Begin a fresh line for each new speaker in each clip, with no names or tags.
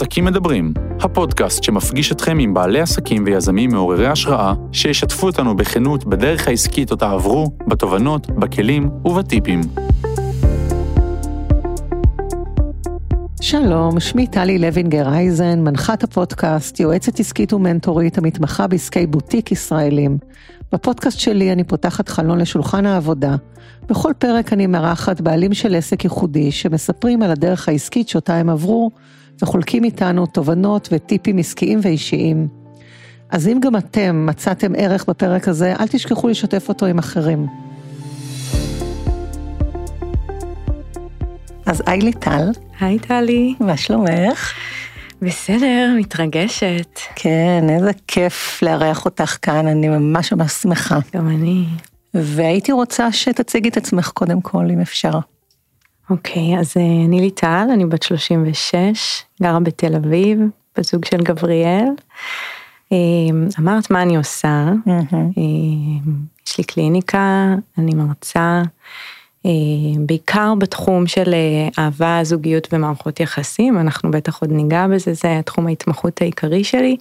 עסקים מדברים, הפודקאסט שמפגיש אתכם עם בעלי עסקים ויזמים מעוררי השראה, שישתפו אותנו בכנות בדרך העסקית אותה עברו, בתובנות, בכלים ובטיפים.
שלום, שמי טלי לוינגר אייזן, מנחת הפודקאסט, יועצת עסקית ומנטורית המתמחה בעסקי בוטיק ישראלים. בפודקאסט שלי אני פותחת חלון לשולחן העבודה. בכל פרק אני מארחת בעלים של עסק ייחודי שמספרים על הדרך העסקית שאותה הם עברו וחולקים איתנו תובנות וטיפים עסקיים ואישיים. אז אם גם אתם מצאתם ערך בפרק הזה, אל תשכחו לשתף אותו עם אחרים. אז היי ליטל.
היי טלי.
מה שלומך?
בסדר, מתרגשת.
כן, איזה כיף לארח אותך כאן, אני ממש ממש שמחה.
גם אני.
והייתי רוצה שתציגי את עצמך קודם כל, אם אפשר.
אוקיי, אז אה, אני ליטל, אני בת 36, גרה בתל אביב, בת זוג של גבריאל. אה, אמרת מה אני עושה, אה, יש לי קליניקה, אני מרצה, בעיקר בתחום של אהבה, זוגיות ומערכות יחסים, אנחנו בטח עוד ניגע בזה, זה תחום ההתמחות העיקרי שלי.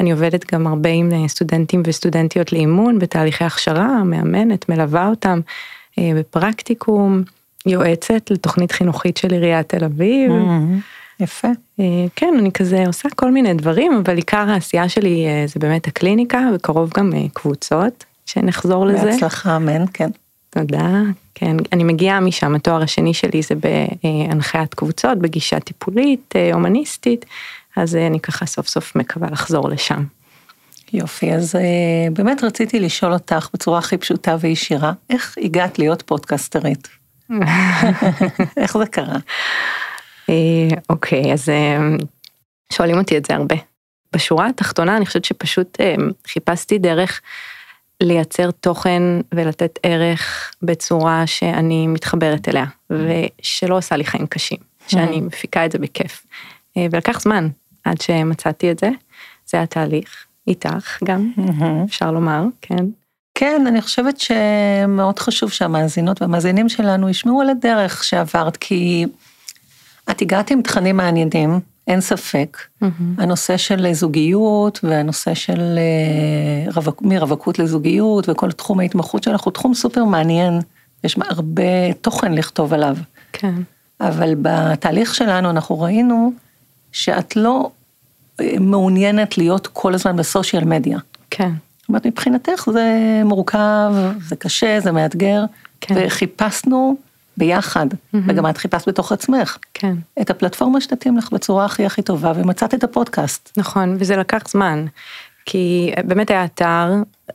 אני עובדת גם הרבה עם סטודנטים וסטודנטיות לאימון בתהליכי הכשרה, מאמנת, מלווה אותם בפרקטיקום. יועצת לתוכנית חינוכית של עיריית תל אביב.
Mm-hmm. יפה.
אה, כן, אני כזה עושה כל מיני דברים, אבל עיקר העשייה שלי אה, זה באמת הקליניקה, וקרוב גם אה, קבוצות, שנחזור לזה.
בהצלחה, אמן, כן.
תודה, כן, אני מגיעה משם, התואר השני שלי זה בהנחיית קבוצות, בגישה טיפולית, הומניסטית, אז אני ככה סוף סוף מקווה לחזור לשם.
יופי, אז באמת רציתי לשאול אותך בצורה הכי פשוטה וישירה, איך הגעת להיות פודקסטרית? איך זה קרה?
אה, אוקיי, אז אה, שואלים אותי את זה הרבה. בשורה התחתונה אני חושבת שפשוט אה, חיפשתי דרך לייצר תוכן ולתת ערך בצורה שאני מתחברת אליה ושלא עושה לי חיים קשים, שאני מפיקה את זה בכיף. ולקח זמן עד שמצאתי את זה, זה התהליך, איתך גם, אפשר לומר, כן.
כן, אני חושבת שמאוד חשוב שהמאזינות והמאזינים שלנו ישמעו על הדרך שעברת, כי את הגעת עם תכנים מעניינים, אין ספק. Mm-hmm. הנושא של זוגיות והנושא של אה, רווק, מרווקות לזוגיות וכל תחום ההתמחות שלך הוא תחום סופר מעניין, יש הרבה תוכן לכתוב עליו.
כן.
אבל בתהליך שלנו אנחנו ראינו שאת לא אה, מעוניינת להיות כל הזמן בסושיאל מדיה.
כן.
זאת אומרת, מבחינתך זה מורכב, זה קשה, זה מאתגר, כן. וחיפשנו ביחד, mm-hmm. וגם את חיפשת בתוך עצמך,
כן.
את הפלטפורמה שתתאים לך בצורה הכי הכי טובה, ומצאת את הפודקאסט.
נכון, וזה לקח זמן, כי באמת היה אתר,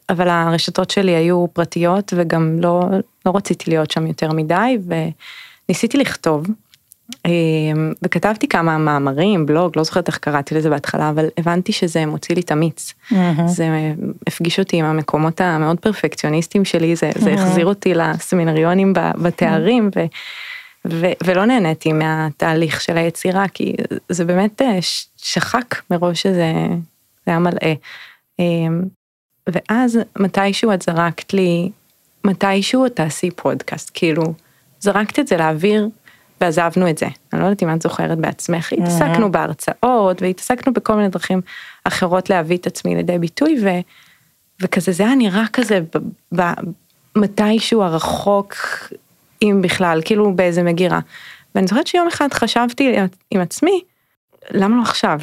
אבל הרשתות שלי היו פרטיות, וגם לא, לא רציתי להיות שם יותר מדי, וניסיתי לכתוב, וכתבתי כמה מאמרים, בלוג, לא זוכרת איך קראתי לזה בהתחלה, אבל הבנתי שזה מוציא לי את המיץ. Mm-hmm. זה הפגיש אותי עם המקומות המאוד פרפקציוניסטיים שלי, זה, mm-hmm. זה החזיר אותי לסמינריונים בתארים, mm-hmm. ו, ו, ולא נהניתי מהתהליך של היצירה, כי זה באמת אה, שחק מראש שזה היה מלא. אמ, ואז מתישהו את זרקת לי, מתישהו את תעשי פודקאסט, כאילו, זרקת את זה לאוויר ועזבנו את זה. אני לא יודעת אם את זוכרת בעצמך, התעסקנו בהרצאות והתעסקנו בכל מיני דרכים אחרות להביא את עצמי לידי ביטוי ו, וכזה זה היה נראה כזה ב, ב, מתישהו הרחוק, אם בכלל, כאילו באיזה מגירה. ואני זוכרת שיום אחד חשבתי עם עצמי, למה לא עכשיו?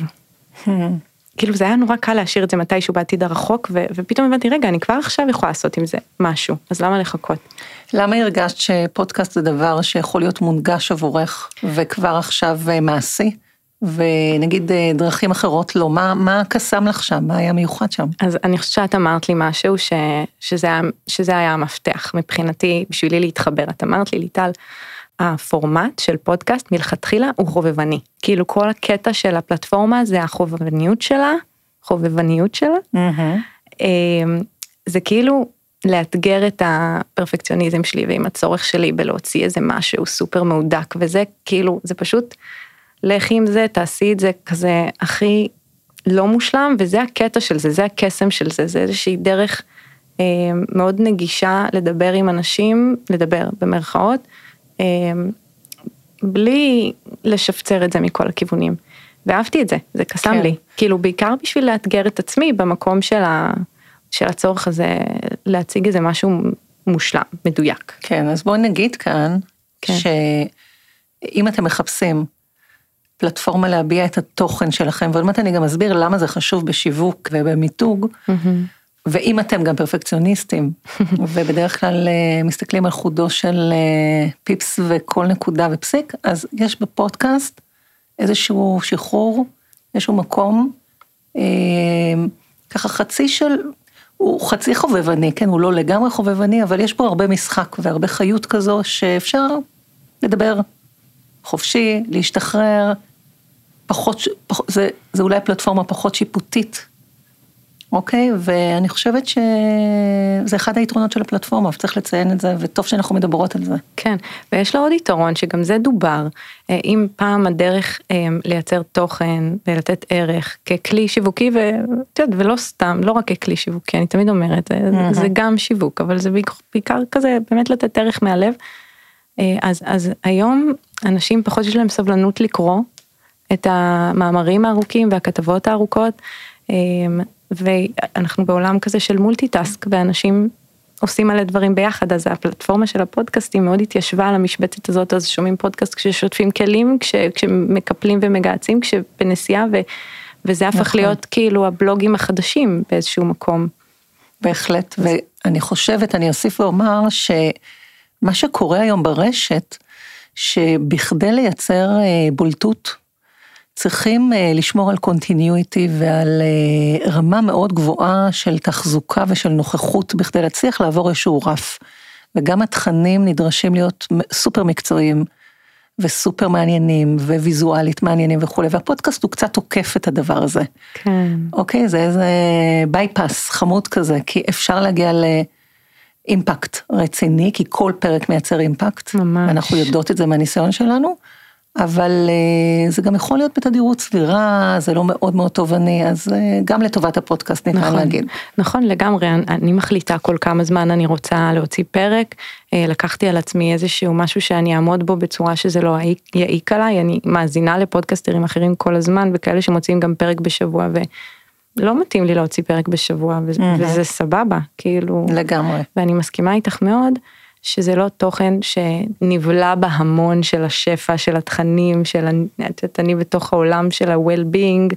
כאילו זה היה נורא קל להשאיר את זה מתישהו בעתיד הרחוק ו- ופתאום הבנתי רגע אני כבר עכשיו יכולה לעשות עם זה משהו אז למה לחכות.
למה הרגשת שפודקאסט זה דבר שיכול להיות מונגש עבורך וכבר עכשיו אה, מעשי? ונגיד אה, דרכים אחרות לא, מה, מה קסם לך שם, מה היה מיוחד שם?
אז אני חושבת שאת אמרת לי משהו ש, שזה, היה, שזה היה המפתח מבחינתי בשבילי להתחבר, את אמרת לי ליטל, הפורמט של פודקאסט מלכתחילה הוא חובבני. כאילו כל הקטע של הפלטפורמה זה החובבניות שלה, חובבניות שלה. Mm-hmm. זה כאילו לאתגר את הפרפקציוניזם שלי ועם הצורך שלי בלהוציא איזה משהו סופר מהודק וזה כאילו זה פשוט לכי עם זה תעשי את זה כזה הכי לא מושלם וזה הקטע של זה זה הקסם של זה זה איזושהי דרך אה, מאוד נגישה לדבר עם אנשים לדבר במרכאות בלי לשפצר את זה מכל הכיוונים. ואהבתי את זה, זה קסם
כן.
לי. כאילו בעיקר בשביל לאתגר את עצמי במקום של, ה, של הצורך הזה להציג איזה משהו מושלם, מדויק.
כן, אז בואי נגיד כאן,
כן.
שאם אתם מחפשים פלטפורמה להביע את התוכן שלכם, ועוד מעט אני גם אסביר למה זה חשוב בשיווק ובמיתוג, ואם אתם גם פרפקציוניסטים, ובדרך כלל אה, מסתכלים על חודו של אה, פיפס וכל נקודה ופסיק, אז יש בפודקאסט איזשהו שחרור, איזשהו מקום, אה, ככה חצי של, הוא חצי חובבני, כן, הוא לא לגמרי חובבני, אבל יש בו הרבה משחק והרבה חיות כזו שאפשר לדבר חופשי, להשתחרר, פחות, פח, זה, זה אולי פלטפורמה פחות שיפוטית, אוקיי? ואני חושבת שזה אחד היתרונות של הפלטפורמה, וצריך לציין את זה, וטוב שאנחנו מדברות על זה.
כן, ויש לה עוד יתרון שגם זה דובר. אה, אם פעם הדרך אה, לייצר תוכן ולתת ערך ככלי שיווקי, ואת יודעת, ולא סתם, לא רק ככלי שיווקי, אני תמיד אומרת, זה, זה גם שיווק, אבל זה בעיקר, כזה באמת לתת ערך מהלב. אז, אז היום אנשים פחות יש להם סבלנות לקרוא את המאמרים הארוכים והכתבות הארוכות, ואנחנו בעולם כזה של multitask, ואנשים עושים מלא דברים ביחד, אז הפלטפורמה של הפודקאסטים מאוד התיישבה על המשבצת הזאת, אז שומעים פודקאסט כששוטפים כלים, כש, כשמקפלים ומגהצים, כשבנסיעה, ו, וזה הפך
נכון.
להיות כאילו הבלוגים החדשים באיזשהו מקום.
בהחלט, ואני חושבת, אני אוסיף ואומר שמה שקורה היום ברשת, שבכדי לייצר אה, בולטות, צריכים אה, לשמור על continuity ועל אה, רמה מאוד גבוהה של תחזוקה ושל נוכחות בכדי להצליח לעבור איזשהו רף. וגם התכנים נדרשים להיות סופר מקצועיים וסופר מעניינים וויזואלית מעניינים וכולי, והפודקאסט הוא קצת עוקף את הדבר הזה.
כן.
אוקיי, זה איזה בייפס חמוד כזה, כי אפשר להגיע לאימפקט רציני, כי כל פרק מייצר אימפקט.
ממש.
אנחנו יודעות את זה מהניסיון שלנו, אבל אה, זה גם יכול להיות בתדירות סבירה, זה לא מאוד מאוד תובעני, אז אה, גם לטובת הפודקאסט ניתן
נכון,
להגיד.
נכון לגמרי, אני, אני מחליטה כל כמה זמן אני רוצה להוציא פרק, אה, לקחתי על עצמי איזשהו משהו שאני אעמוד בו בצורה שזה לא יעיק- עליי, אני מאזינה לפודקאסטרים אחרים כל הזמן וכאלה שמוציאים גם פרק בשבוע ולא מתאים לי להוציא פרק בשבוע ו-
מהמם.
וזה סבבה, כאילו,
לגמרי.
ואני מסכימה איתך מאוד. שזה לא תוכן שנבלע בהמון של השפע, של התכנים, של, אני בתוך העולם של ה-well-being,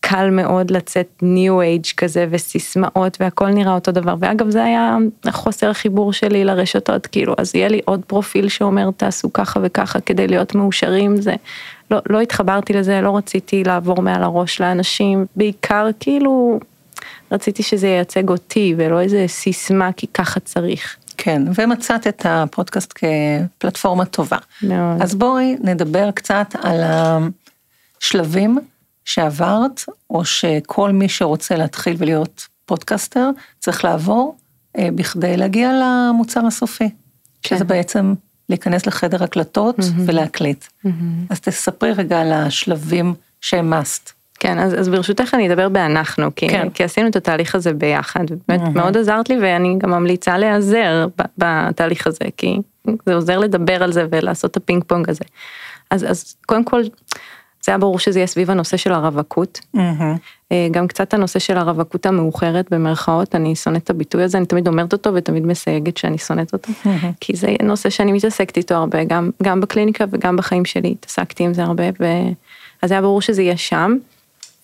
קל מאוד לצאת new age כזה וסיסמאות והכל נראה אותו דבר. ואגב זה היה חוסר החיבור שלי לרשתות כאילו אז יהיה לי עוד פרופיל שאומר תעשו ככה וככה כדי להיות מאושרים. זה לא, לא התחברתי לזה לא רציתי לעבור מעל הראש לאנשים. בעיקר כאילו רציתי שזה ייצג אותי ולא איזה סיסמה כי ככה צריך.
כן, ומצאת את הפודקאסט כפלטפורמה טובה.
מאוד.
אז בואי נדבר קצת על השלבים שעברת, או שכל מי שרוצה להתחיל ולהיות פודקאסטר, צריך לעבור אה, בכדי להגיע למוצר הסופי.
כן.
שזה בעצם להיכנס לחדר הקלטות ולהקליט. אז תספרי רגע על השלבים שהם must.
כן, אז, אז ברשותך אני אדבר באנחנו, כי,
כן.
כי עשינו את התהליך הזה ביחד, באמת
מהמם.
מאוד עזרת לי ואני גם ממליצה להיעזר בתהליך הזה, כי זה עוזר לדבר על זה ולעשות את הפינג פונג הזה. אז, אז קודם כל, זה היה ברור שזה יהיה סביב הנושא של הרווקות, אה, גם קצת הנושא של הרווקות המאוחרת במרכאות, אני שונאת את הביטוי הזה, אני תמיד אומרת אותו ותמיד מסייגת שאני שונאת אותו, כי זה נושא שאני מתעסקת איתו הרבה, גם, גם בקליניקה וגם בחיים שלי, התעסקתי עם זה הרבה, ו... אז היה ברור שזה יהיה שם.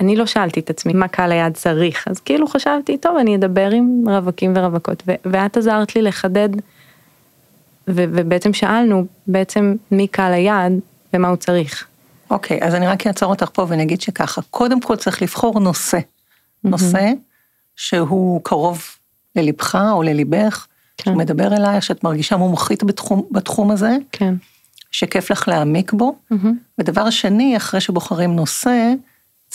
אני לא שאלתי את עצמי מה קהל היעד צריך, אז כאילו חשבתי, טוב, אני אדבר עם רווקים ורווקות, ו- ואת עזרת לי לחדד, ו- ובעצם שאלנו בעצם מי קהל היעד ומה הוא צריך.
אוקיי, אז אני רק אעצור אותך פה ואני אגיד שככה, קודם כל צריך לבחור נושא. נושא שהוא קרוב ללבך או לליבך,
כן.
שהוא מדבר אלייך, שאת מרגישה מומחית בתחום, בתחום הזה,
כן.
שכיף לך להעמיק בו. ודבר שני, אחרי שבוחרים נושא,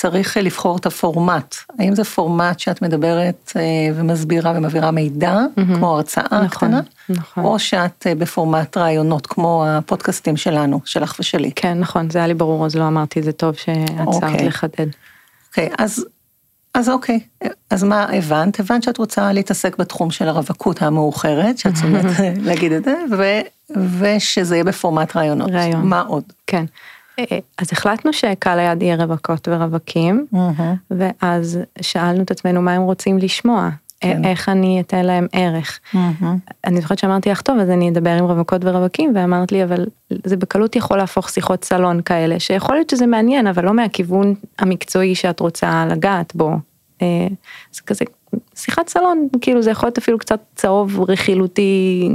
צריך אה, לבחור את הפורמט. האם זה פורמט שאת מדברת אה, ומסבירה ומעבירה מידע, כמו הרצאה
נכון,
קטנה,
נכון.
או שאת אה, בפורמט רעיונות, כמו הפודקאסטים שלנו, שלך ושלי.
כן, נכון, זה היה לי ברור, אז לא אמרתי את זה טוב שעצרת
אוקיי.
לחדד.
אוקיי, אז, אז אוקיי, אז מה הבנת? הבנת שאת רוצה להתעסק בתחום של הרווקות המאוחרת, שאת שונאת להגיד את זה, ו, ושזה יהיה בפורמט רעיונות.
רעיון.
מה עוד?
כן. אה, אז החלטנו שקהל היעד יהיה רווקות ורווקים, ואז שאלנו את עצמנו מה הם רוצים לשמוע,
כן.
איך אני אתן להם ערך. אני זוכרת שאמרתי לך, טוב, אז אני אדבר עם רווקות ורווקים, ואמרת לי, אבל זה בקלות יכול להפוך שיחות סלון כאלה, שיכול להיות שזה מעניין, אבל לא מהכיוון המקצועי שאת רוצה לגעת בו. אה, זה כזה שיחת סלון, כאילו זה יכול להיות אפילו קצת צהוב רכילותי,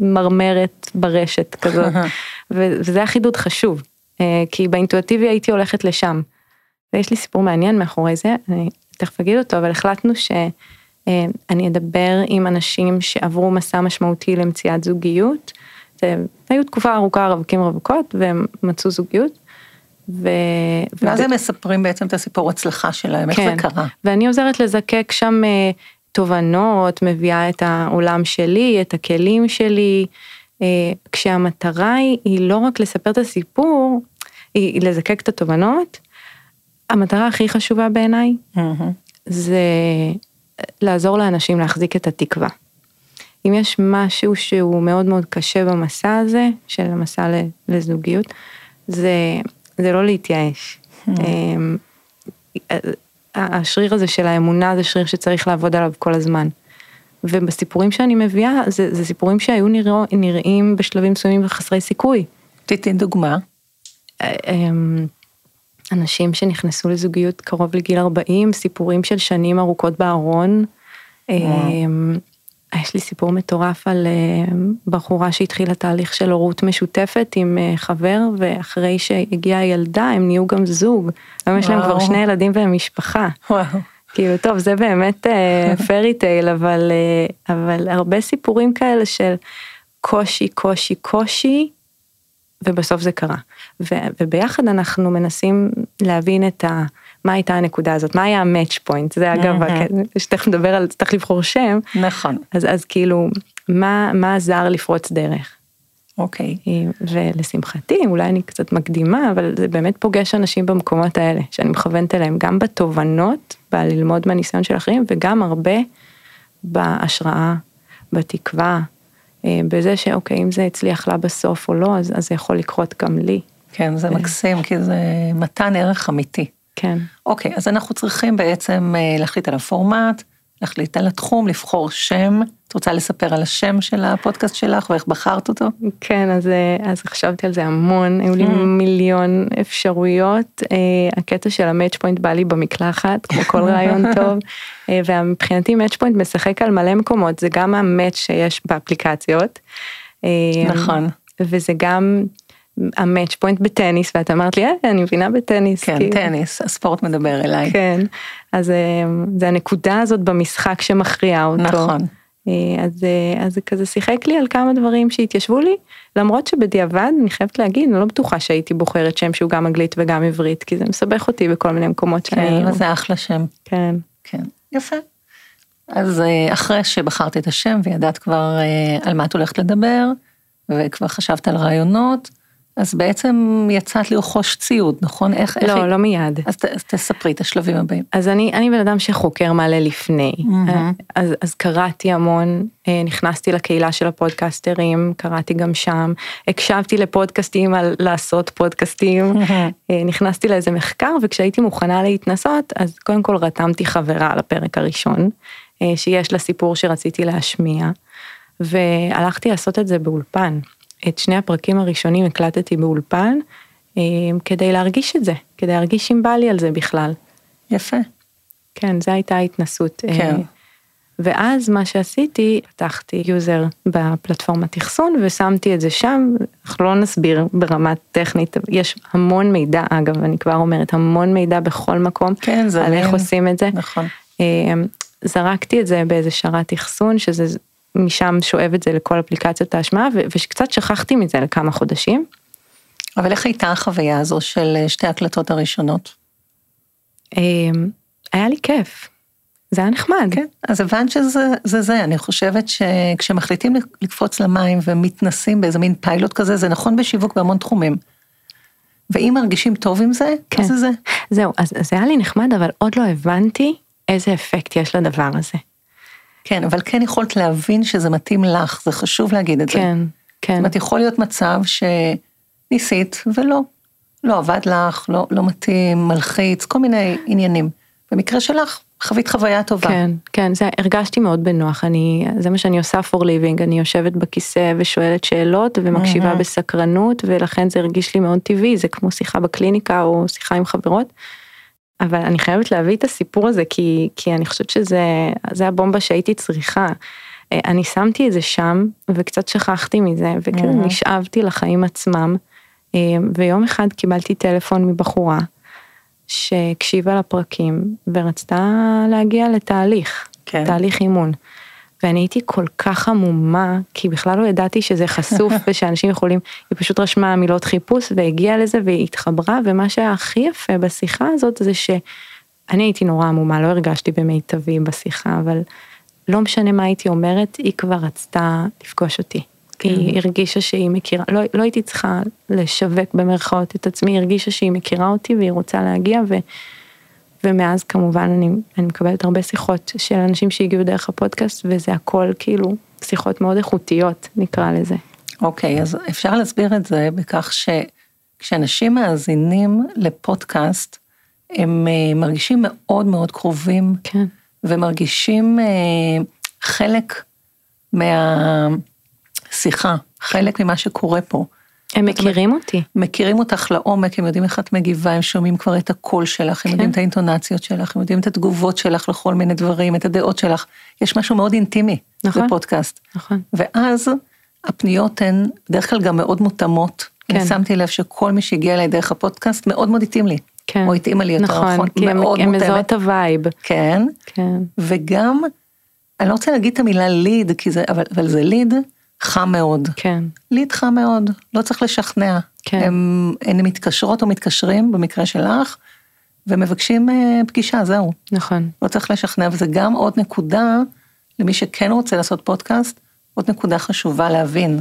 מרמרת ברשת כזאת, וזה היה חידוד חשוב, אה, כי באינטואטיבי הייתי הולכת לשם. ויש לי סיפור מעניין מאחורי זה, אני תכף אגיד אותו, אבל החלטנו שאני אדבר עם אנשים שעברו מסע משמעותי למציאת זוגיות. זה, היו תקופה ארוכה רווקים רווקות והם מצאו זוגיות. ו...
ואז הם מספרים בעצם את הסיפור הצלחה שלהם, איך זה
כן.
קרה.
ואני עוזרת לזקק שם אה, תובנות, מביאה את העולם שלי, את הכלים שלי, אה, כשהמטרה היא, היא לא רק לספר את הסיפור, היא, היא לזקק את התובנות. המטרה הכי חשובה בעיניי זה לעזור לאנשים להחזיק את התקווה. אם יש משהו שהוא מאוד מאוד קשה במסע הזה, של המסע לזוגיות, זה, זה לא להתייאש. אמ, השריר הזה של האמונה זה שריר שצריך לעבוד עליו כל הזמן. ובסיפורים שאני מביאה, זה, זה סיפורים שהיו נרא, נראים בשלבים מסוימים וחסרי סיכוי.
תתן דוגמה.
אמ, אנשים שנכנסו לזוגיות קרוב לגיל 40, סיפורים של שנים ארוכות בארון. אמ, יש לי סיפור מטורף על אה, בחורה שהתחילה תהליך של הורות משותפת עם אה, חבר, ואחרי שהגיעה הילדה הם נהיו גם זוג. היום יש להם כבר. שני ילדים והם משפחה.
וואו.
כאילו, טוב, זה באמת פרי טייל, אבל, אה, אבל הרבה סיפורים כאלה של קושי, קושי, קושי, ובסוף זה קרה. ו, וביחד אנחנו מנסים להבין את ה... מה הייתה הנקודה הזאת, מה היה המאץ' פוינט, זה אגב. שתכף נדבר על, צריך לבחור שם,
נכון,
אז, אז כאילו, מה, מה עזר לפרוץ דרך?
אוקיי.
ולשמחתי, אולי אני קצת מקדימה, אבל זה באמת פוגש אנשים במקומות האלה, שאני מכוונת אליהם, גם בתובנות, בללמוד מהניסיון של אחרים, וגם הרבה בהשראה, בתקווה, אה, בזה שאוקיי, אם זה הצליח לה בסוף או לא, אז, אז זה יכול לקרות גם לי.
כן, זה מקסים, כי זה מתן ערך אמיתי.
כן.
אוקיי, אז אנחנו צריכים בעצם אה, להחליט על הפורמט, להחליט על התחום, לבחור שם. רוצה לספר על השם של הפודקאסט שלך ואיך בחרת אותו?
כן, אז, אה, אז חשבתי על זה המון, היו לי מיליון אפשרויות. אה, הקטע של ה Match Point בא לי במקלחת, כמו כל רעיון טוב, אה, ומבחינתי Match Point משחק על מלא מקומות, זה גם ה match שיש באפליקציות.
נכון.
וזה גם המאץ' פוינט בטניס, ואת אמרת לי, אה, אני מבינה בטניס.
כן,
כאילו.
טניס, הספורט מדבר אליי.
כן, אז זה הנקודה הזאת במשחק שמכריעה אותו.
נכון.
אה, אז, אה, אז זה כזה שיחק לי על כמה דברים שהתיישבו לי, למרות שבדיעבד אני חייבת להגיד, אני לא בטוחה שהייתי בוחרת שם שהוא גם אנגלית וגם עברית, כי זה מסבך אותי בכל מיני מקומות שאני...
כן, וזה אחלה שם.
כן,
כן, יפה. אז אה, אחרי שבחרת את השם וידעת כבר על מה את הולכת לדבר, וכבר חשבת על רעיונות, אז בעצם יצאת לרכוש ציוד, נכון? איך... איך...
לא, לא מיד.
אז, ת, אז תספרי את השלבים הבאים.
אז אני, אני בן אדם שחוקר מלא לפני,
מהמם.
אז, אז קראתי המון, אה, נכנסתי לקהילה של הפודקסטרים, קראתי גם שם, הקשבתי לפודקאסטים על לעשות פודקאסטים, אה, נכנסתי לאיזה מחקר וכשהייתי מוכנה להתנסות, אז קודם כל רתמתי חברה על הפרק הראשון, שיש לה סיפור שרציתי להשמיע, והלכתי לעשות את זה באולפן. את שני הפרקים הראשונים הקלטתי באולפן, אה, כדי להרגיש את זה, כדי להרגיש אם בא לי על זה בכלל.
יפה.
כן, זו הייתה ההתנסות.
כן.
אה, ואז מה שעשיתי, פתחתי יוזר בפלטפורמת אחסון ושמתי את זה שם, אנחנו לא נסביר ברמה טכנית, יש המון מידע, אגב, אני כבר אומרת, המון מידע בכל מקום,
כן, זה
על איך עושים את זה.
נכון.
אה, זרקתי את זה באיזה שרת אחסון, שזה משם שואב את זה לכל אפליקציות ההשמעה, וקצת שכחתי מזה לכמה חודשים.
אבל איך הייתה החוויה הזו של אה, שתי ההקלטות הראשונות?
אה, היה לי כיף, זה היה נחמד.
כן, אז הבנת שזה זה, זה. אני חושבת שכשמחליטים לקפוץ למים ומתנסים באיזה מין פיילוט כזה, זה נכון בשיווק בהמון תחומים. ואם מרגישים טוב עם זה,
כן.
אז זה זה.
זהו, אז זה היה לי נחמד, אבל עוד לא הבנתי איזה אפקט יש לדבר הזה.
כן, אבל כן יכולת להבין שזה מתאים לך, זה חשוב להגיד את זה.
כן,
זאת
כן,
אומרת, יכול להיות מצב שניסית ולא, לא עבד לך, לא, לא מתאים, מלחיץ, כל מיני עניינים. במקרה שלך, חווית חוויה טובה.
כן, כן, זה, הרגשתי מאוד בנוח, אני, זה מה שאני עושה for living, אני יושבת בכיסא ושואלת שאלות ומקשיבה
Mhm.
בסקרנות, ולכן זה הרגיש לי מאוד טבעי, זה כמו שיחה בקליניקה או שיחה עם חברות. אבל אני חייבת להביא את הסיפור הזה, כי, כי אני חושבת שזה זה הבומבה שהייתי צריכה. אה, אני שמתי את זה שם, וקצת שכחתי מזה, וכאילו
Mhm.
נשאבתי לחיים עצמם, אה, ויום אחד קיבלתי טלפון מבחורה, שהקשיבה לפרקים, ורצתה להגיע לתהליך.
כן.
תהליך אימון. ואני הייתי כל כך עמומה, כי בכלל לא ידעתי שזה חשוף ושאנשים יכולים, היא פשוט רשמה מילות חיפוש והגיעה לזה והיא התחברה, ומה שהיה הכי יפה בשיחה הזאת זה שאני הייתי נורא עמומה, לא הרגשתי במיטבי בשיחה, אבל לא משנה מה הייתי אומרת, היא כבר רצתה לפגוש אותי.
כן.
היא הרגישה שהיא מכירה, לא, לא הייתי צריכה לשווק במרכאות את עצמי, היא הרגישה שהיא מכירה אותי והיא רוצה להגיע, ו, ומאז כמובן אני, אני מקבלת הרבה שיחות של אנשים שהגיעו דרך הפודקאסט, וזה הכל כאילו שיחות מאוד איכותיות, נקרא לזה.
אוקיי, אז אפשר להסביר את זה בכך שכשאנשים מאזינים לפודקאסט, הם אה, מרגישים מאוד מאוד קרובים,
כן,
ומרגישים אה, חלק מהשיחה, חלק ממה שקורה פה.
הם מכירים אותי.
מכירים אותך לעומק, הם יודעים איך את מגיבה, הם שומעים כבר את הקול שלך, הם
כן.
יודעים את האינטונציות שלך, הם יודעים את התגובות שלך לכל מיני דברים, את הדעות שלך. יש משהו מאוד אינטימי
נכון.
בפודקאסט.
נכון,
ואז הפניות הן בדרך כלל גם מאוד מותאמות.
כן.
אני שמתי לב שכל מי שהגיע אליי דרך הפודקאסט מאוד מאוד התאים לי.
כן.
או התאימה לי יותר
נכון,
נכון,
כי הם,
מאוד
הם
מותאמת.
מזהות את ה vibe.
כן,
כן,
וגם, אני לא רוצה להגיד את המילה ליד, זה, אבל, אבל זה ליד חם מאוד.
כן,
ליד חם מאוד, לא צריך לשכנע.
כן.
הם, הם מתקשרות או מתקשרים, במקרה שלך, ומבקשים אה, פגישה, זהו.
נכון,
לא צריך לשכנע, וזה גם עוד נקודה, למי שכן רוצה לעשות פודקאסט, עוד נקודה חשובה להבין.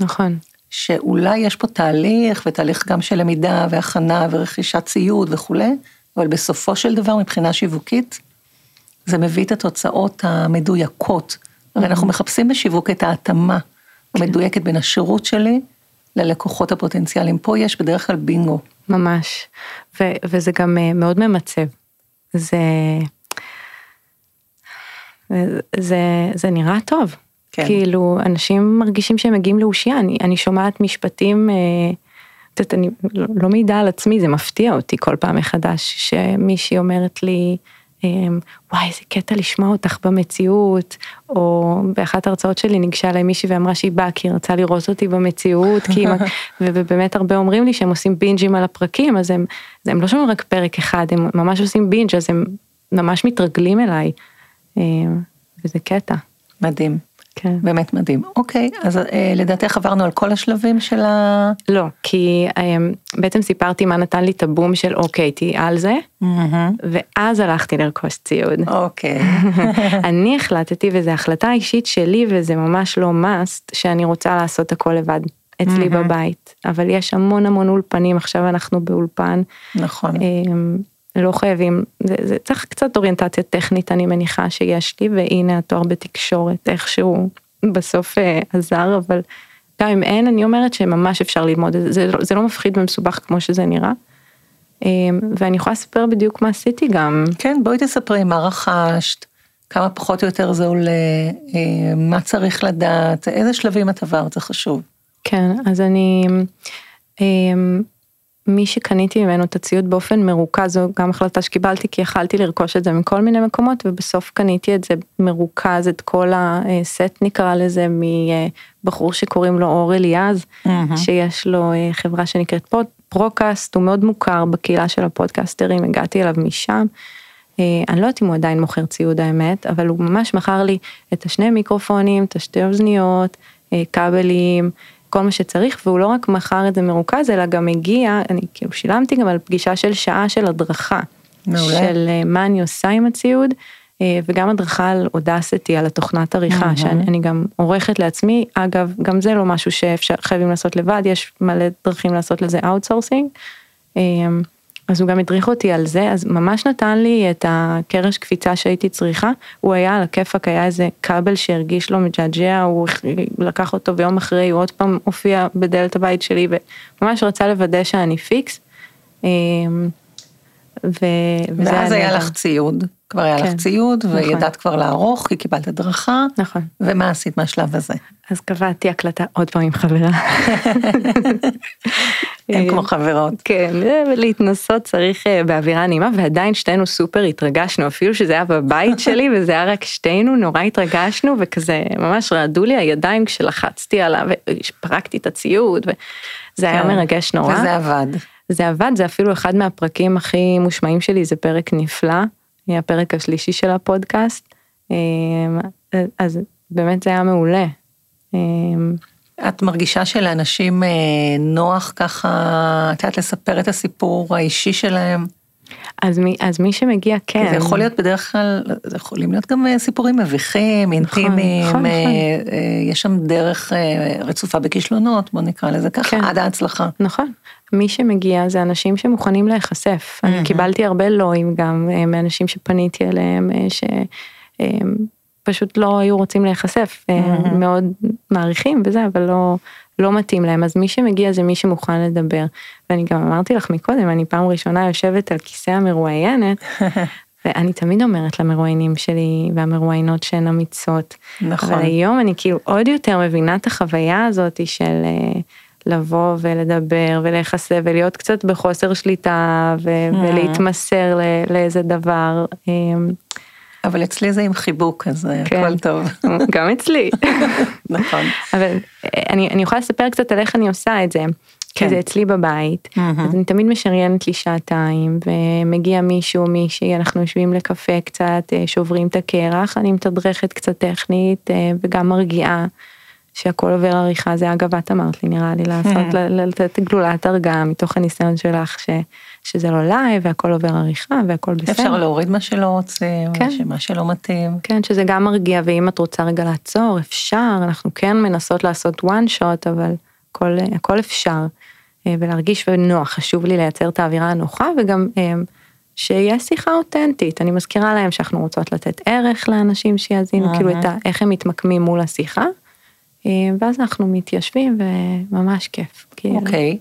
נכון,
שאולי יש פה תהליך, ותהליך גם של למידה והכנה ורכישת ציוד וכולי, אבל בסופו של דבר מבחינה שיווקית, זה מביא את התוצאות המדויקות. הרי אנחנו מחפשים בשיווק את ההתאמה המדויקת בין השירות שלי ללקוחות הפוטנציאליים. פה יש בדרך כלל בינגו.
ממש. ו, וזה גם אה, מאוד ממצב. זה, זה, זה נראה טוב.
כן.
כאילו, אנשים מרגישים שהם מגיעים לאושייה, אני, אני שומעת משפטים, אה, את יודעת, אני לא, לא מעידה על עצמי, זה מפתיע אותי כל פעם מחדש, שמישהי אומרת לי, וואי, איזה קטע לשמוע אותך במציאות, או באחת ההרצאות שלי ניגשה אליי מישהי ואמרה שהיא באה כי היא רצה לראות אותי במציאות, כי ו- ובאמת הרבה אומרים לי שהם עושים בינג'ים על הפרקים, אז הם, הם לא שומעים רק פרק אחד, הם ממש עושים בינג', אז הם ממש מתרגלים אליי, אה, וזה קטע,
מדהים,
כן.
באמת מדהים. אוקיי, אז אה, לדעתך עברנו על כל השלבים של ה...
לא, כי אמ, בעצם סיפרתי מה נתן לי את הבום של אוקיי, תהיי על זה, ואז הלכתי לרכוש ציוד.
אוקיי,
אני החלטתי, וזו החלטה אישית שלי, וזה ממש לא must, שאני רוצה לעשות הכל לבד, אצלי
מהמם.
בבית. אבל יש המון המון אולפנים, עכשיו אנחנו באולפן,
נכון.
אמ, לא חייבים, זה, זה צריך קצת אוריינטציה טכנית, אני מניחה שיש לי, והנה התואר בתקשורת, איכשהו בסוף אה, עזר, אבל גם אם אין, אני אומרת שממש אפשר ללמוד את זה, זה, לא- זה לא מפחיד ומסובך כמו שזה נראה. אמ, ואני יכולה לספר בדיוק מה עשיתי גם.
כן, בואי תספרי מה רכשת, כמה פחות או יותר זה עולה, אה, מה צריך לדעת, איזה שלבים את עברת, זה חשוב.
כן, אז אני, אמ, מי שקניתי ממנו את הציוד באופן מרוכז, זו גם החלטה שקיבלתי, כי יכלתי לרכוש את זה מכל מיני מקומות, ובסוף קניתי את זה מרוכז, את כל הסט נקרא לזה, מבחור שקוראים לו אור אליעז, שיש לו אה, חברה שנקראת פוד- פרוקאסט, הוא מאוד מוכר בקהילה של הפודקאסטרים, הגעתי אליו משם. אה, אני לא יודעת אם הוא עדיין מוכר ציוד האמת, אבל הוא ממש מכר לי את השני מיקרופונים, את השתי אוזניות, אה, כבלים, כל מה שצריך, והוא לא רק מכר את זה מרוכז, אלא גם הגיע, אני כאילו שילמתי גם על פגישה של שעה של הדרכה.
מעולה.
של אה, מה אני עושה עם הציוד, אה, וגם הדרכה על Audacity, על התוכנת עריכה,
מהמם.
שאני אני גם עורכת לעצמי, אגב, גם זה לא משהו שאפשר, חייבים לעשות לבד, יש מלא דרכים לעשות לזה outsourcing. אז הוא גם הדריך אותי על זה, אז ממש נתן לי את הקרש קפיצה שהייתי צריכה, הוא היה על הכיפאק, היה איזה כבל שהרגיש לו מג'עג'ע, הוא לקח אותו ויום אחרי הוא עוד פעם הופיע בדלת הבית שלי וממש רצה לוודא שאני פיקס. ו... וזה
ואז היה. לך ציוד, כבר היה לך
כן,
ציוד,
נכון.
וידעת כבר לערוך, כי קיבלת הדרכה,
נכון.
ומה עשית מהשלב הזה?
אז קבעתי הקלטה עוד פעם עם חברה.
הם כמו חברות.
כן, ולהתנסות צריך אה, באווירה נעימה, ועדיין שתינו סופר התרגשנו, אפילו שזה היה בבית שלי וזה היה רק שתינו, נורא התרגשנו, וכזה ממש רעדו לי הידיים כשלחצתי עליו, ופרקתי את הציוד, וזה היה
כן.
מרגש נורא.
וזה עבד.
זה עבד, זה אפילו אחד מהפרקים הכי מושמעים שלי, זה פרק נפלא, הפרק השלישי של הפודקאסט, אה, אז באמת זה היה מעולה. אה,
את מרגישה שלאנשים אה, נוח ככה, את יודעת לספר את הסיפור האישי שלהם?
אז מי, אז מי שמגיע כן.
זה יכול להיות בדרך כלל, זה יכולים להיות גם אה, סיפורים מביכים, אינטימיים,
נכון,
אה,
נכון.
אה, יש שם דרך רצופה בכישלונות, בוא נקרא לזה ככה,
כן.
עד ההצלחה.
נכון. מי שמגיע זה אנשים שמוכנים להיחשף. אני קיבלתי הרבה לואים גם מאנשים שפניתי אליהם, שפשוט לא היו רוצים להיחשף, אה, מאוד מעריכים וזה, אבל לא, לא מתאים להם. אז מי שמגיע זה מי שמוכן לדבר. ואני גם אמרתי לך מקודם, אני פעם ראשונה יושבת על כיסא המרואיינת, ואני תמיד אומרת למרואיינים שלי והמרואיינות שהן אמיצות.
נכון.
אבל היום אני כאילו עוד יותר מבינה את החוויה הזאת של אה, לבוא ולדבר ולהיחשף ולהיות קצת בחוסר שליטה ו- ולהתמסר ל- לאיזה דבר.
אבל אצלי זה עם חיבוק, אז אה,
כן.
הכל טוב.
גם אצלי.
נכון.
אבל אה, אני, אני יכולה לספר קצת על איך אני עושה את זה.
כן.
כי זה אצלי בבית, אז אני תמיד משריינת לי שעתיים, ומגיע מישהו, מישהי, אנחנו יושבים לקפה קצת, אה, שוברים את הקרח, אני מתדרכת קצת טכנית, וגם מרגיעה, שהכל עובר עריכה, זה אגב את אמרת לי, נראה לי, לעשות, ל- לתת גלולת הרגעה מתוך הניסיון שלך, ש, שזה לא לייב, והכל עובר עריכה, והכל בסדר.
אפשר להוריד מה שלא רוצים,
כן.
מה שלא מתאים.
כן, שזה גם מרגיע, ואם את רוצה רגע לעצור, אפשר, אנחנו כן מנסות לעשות one shot, אבל הכל, הכל אפשר. אה, ולהרגיש ונוח, חשוב לי לייצר את האווירה הנוחה, וגם אה, שיהיה שיחה אותנטית. אני מזכירה להם שאנחנו רוצות לתת ערך לאנשים שיאזינו, כאילו את ה, איך הם מתמקמים מול השיחה, ואז אנחנו מתיישבים וממש כיף. כאילו.
אוקיי.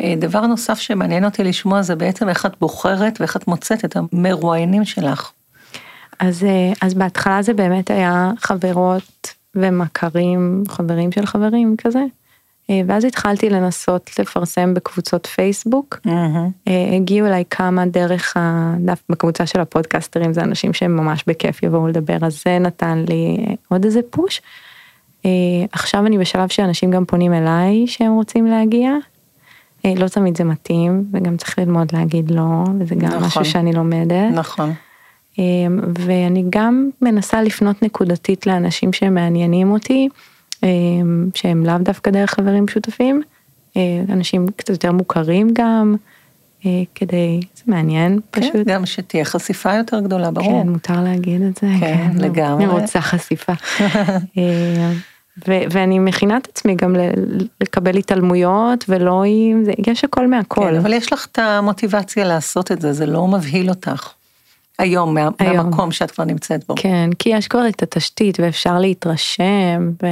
אה, דבר נוסף שמעניין אותי לשמוע זה בעצם איך את בוחרת ואיך את מוצאת את המרואיינים שלך.
אז, אה, אז בהתחלה זה באמת היה חברות ומכרים, חברים של חברים כזה. אה, ואז התחלתי לנסות לפרסם בקבוצות פייסבוק. אה, הגיעו אליי כמה דרך הדף בקבוצה של הפודקאסטרים, זה אנשים שהם ממש בכיף יבואו לדבר, אז זה נתן לי אה, עוד איזה פוש. אה, עכשיו אני בשלב שאנשים גם פונים אליי שהם רוצים להגיע. אה, לא תמיד זה מתאים, וגם צריך ללמוד להגיד לא, וזה גם
נכון.
משהו שאני לומדת.
נכון.
אמ, ואני גם מנסה לפנות נקודתית לאנשים שמעניינים אותי, שהם לאו דווקא דרך חברים משותפים, אה, אנשים קצת יותר מוכרים גם, אה, כדי, זה מעניין
כן,
פשוט.
גם שתהיה חשיפה יותר גדולה, ברור.
כן, מותר להגיד את זה.
כן,
לא,
לגמרי.
אני רוצה חשיפה. אה, ו- ואני מכינה את עצמי גם ל- לקבל התעלמויות ולא עם, זה- יש הכל מהכל.
כן, אבל יש לך את המוטיבציה לעשות את זה, זה לא מבהיל אותך. היום, מה-
היום.
מהמקום שאת כבר נמצאת בו.
כן, כי יש כבר את התשתית ואפשר להתרשם, ו...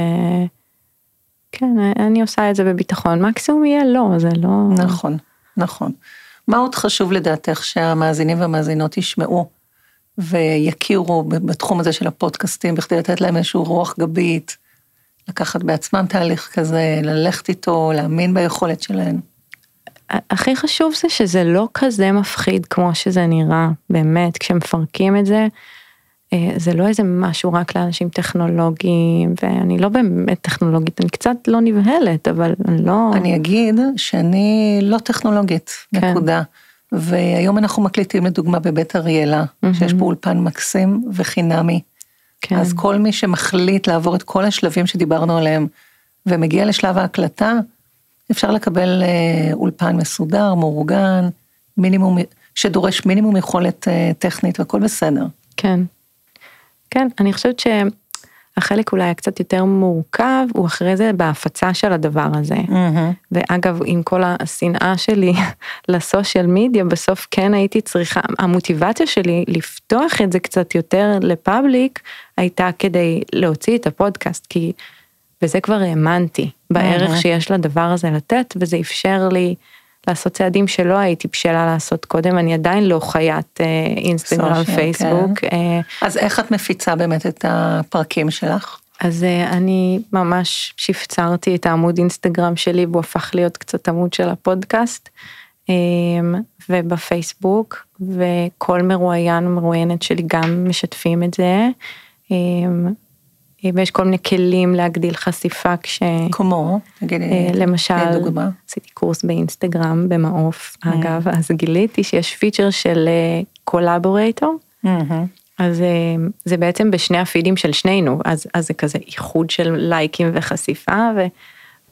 כן, אני עושה את זה בביטחון, מקסימום יהיה לא, זה לא...
נכון, נכון. מה עוד חשוב לדעתך שהמאזינים והמאזינות ישמעו ויכירו בתחום הזה של הפודקאסטים, בכדי לתת להם איזשהו רוח גבית, לקחת בעצמם תהליך כזה, ללכת איתו, להאמין ביכולת שלהם.
הכי חשוב זה שזה לא כזה מפחיד כמו שזה נראה, באמת, כשמפרקים את זה, זה לא איזה משהו רק לאנשים טכנולוגיים, ואני לא באמת טכנולוגית, אני קצת לא נבהלת, אבל אני לא...
אני אגיד שאני לא טכנולוגית,
כן.
נקודה. והיום אנחנו מקליטים לדוגמה בבית אריאלה, שיש פה אולפן מקסים וחינמי.
כן.
אז כל מי שמחליט לעבור את כל השלבים שדיברנו עליהם ומגיע לשלב ההקלטה, אפשר לקבל אה, אולפן מסודר, מאורגן, מינימום, שדורש מינימום יכולת אה, טכנית והכל בסדר.
כן. כן, אני חושבת שהחלק אולי הקצת יותר מורכב, הוא אחרי זה בהפצה של הדבר הזה. ואגב, עם כל השנאה שלי לסושיאל מדיה, בסוף כן הייתי צריכה, המוטיבציה שלי לפתוח את זה קצת יותר לפאבליק, הייתה כדי להוציא את הפודקאסט, כי בזה כבר האמנתי, בערך שיש לדבר הזה לתת, וזה אפשר לי לעשות צעדים שלא הייתי בשלה לעשות קודם, אני עדיין לא חיית אה, אינסטגרם,
סושיאל,
פייסבוק. אה,
אז איך את מפיצה באמת את הפרקים שלך?
אז אה, אני ממש שפצרתי את העמוד אינסטגרם שלי והוא הפך להיות קצת עמוד של הפודקאסט. אה, ובפייסבוק וכל מרואיין ומרואיינת שלי גם משתפים את זה. אה, ויש כל מיני כלים להגדיל חשיפה כש...
כמו? תגידי,
אה, למשל,
דוגמה.
עשיתי קורס באינסטגרם במעוף, אגב, אז גיליתי שיש feature של collaborator,
מהמם.
אז אה, זה בעצם בשני הפידים של שנינו, אז, אז זה כזה איחוד של לייקים וחשיפה, ו,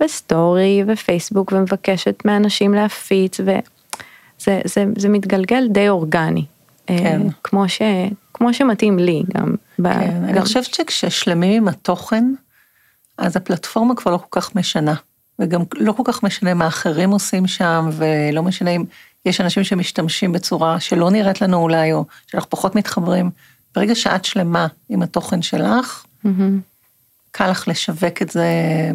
וסטורי ופייסבוק, ומבקשת מאנשים להפיץ, וזה זה, זה מתגלגל די אורגני. אה,
כן.
כמו, ש, כמו שמתאים לי גם. ב-
כן, אני
גם-
חושבת שכששלמים עם התוכן, אז הפלטפורמה כבר לא כל כך משנה. וגם לא כל כך משנה מה אחרים עושים שם, ולא משנה אם יש אנשים שמשתמשים בצורה שלא נראית לנו אולי, או שאנחנו פחות מתחברים. ברגע שאת שלמה עם התוכן שלך,
מהמם.
קל לך לשווק את זה